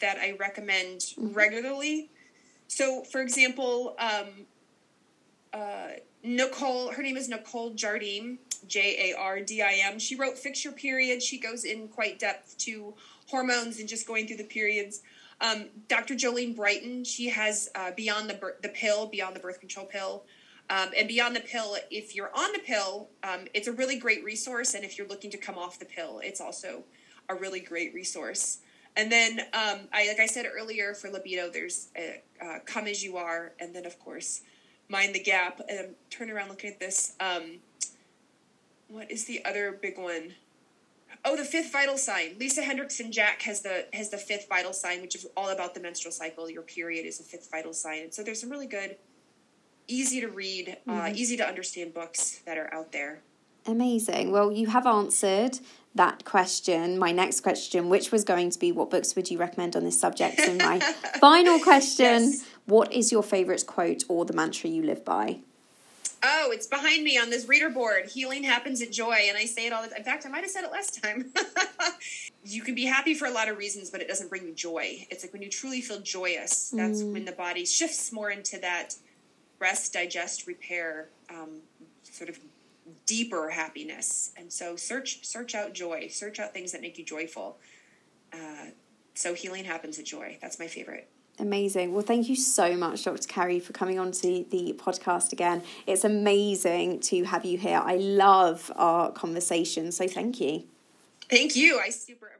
that I recommend mm-hmm. regularly. So, for example, um, uh, Nicole, her name is Nicole Jardim, J A R D I M. She wrote Fix Your Period. She goes in quite depth to hormones and just going through the periods. Um, Dr. Jolene Brighten, she has uh, Beyond the, the Pill, Beyond the Birth Control Pill. Um, and Beyond the Pill, if you're on the pill, um, it's a really great resource. And if you're looking to come off the pill, it's also a really great resource. And then, um, I like I said earlier, for libido, there's a, uh, Come As You Are. And then, of course, Mind the Gap. And I'm turning around looking at this. Um, what is the other big one? Oh, the fifth vital sign. Lisa Hendrickson Jack has the has the fifth vital sign, which is all about the menstrual cycle. Your period is a fifth vital sign, and so there's some really good, easy to read, uh, mm-hmm. uh, easy to understand books that are out there. Amazing. Well, you have answered that question. My next question, which was going to be, what books would you recommend on this subject? And my <laughs> final question, yes. what is your favorite quote or the mantra you live by? Oh, it's behind me on this reader board. Healing happens at joy, and I say it all the time. In fact, I might have said it last time. <laughs> you can be happy for a lot of reasons, but it doesn't bring you joy. It's like when you truly feel joyous, that's mm. when the body shifts more into that rest, digest, repair, um, sort of deeper happiness. And so, search search out joy. Search out things that make you joyful. Uh, so, healing happens at joy. That's my favorite. Amazing. Well, thank you so much, Dr. Carrie, for coming on to the podcast again. It's amazing to have you here. I love our conversation. So thank you. Thank you. I super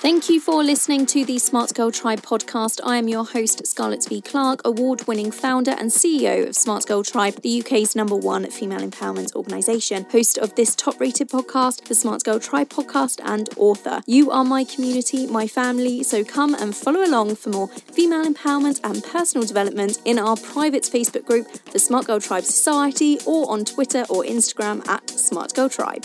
Thank you for listening to the Smart Girl Tribe podcast. I am your host, Scarlett V. Clark, award winning founder and CEO of Smart Girl Tribe, the UK's number one female empowerment organisation, host of this top rated podcast, the Smart Girl Tribe podcast, and author. You are my community, my family, so come and follow along for more female empowerment and personal development in our private Facebook group, the Smart Girl Tribe Society, or on Twitter or Instagram at Smart Girl Tribe.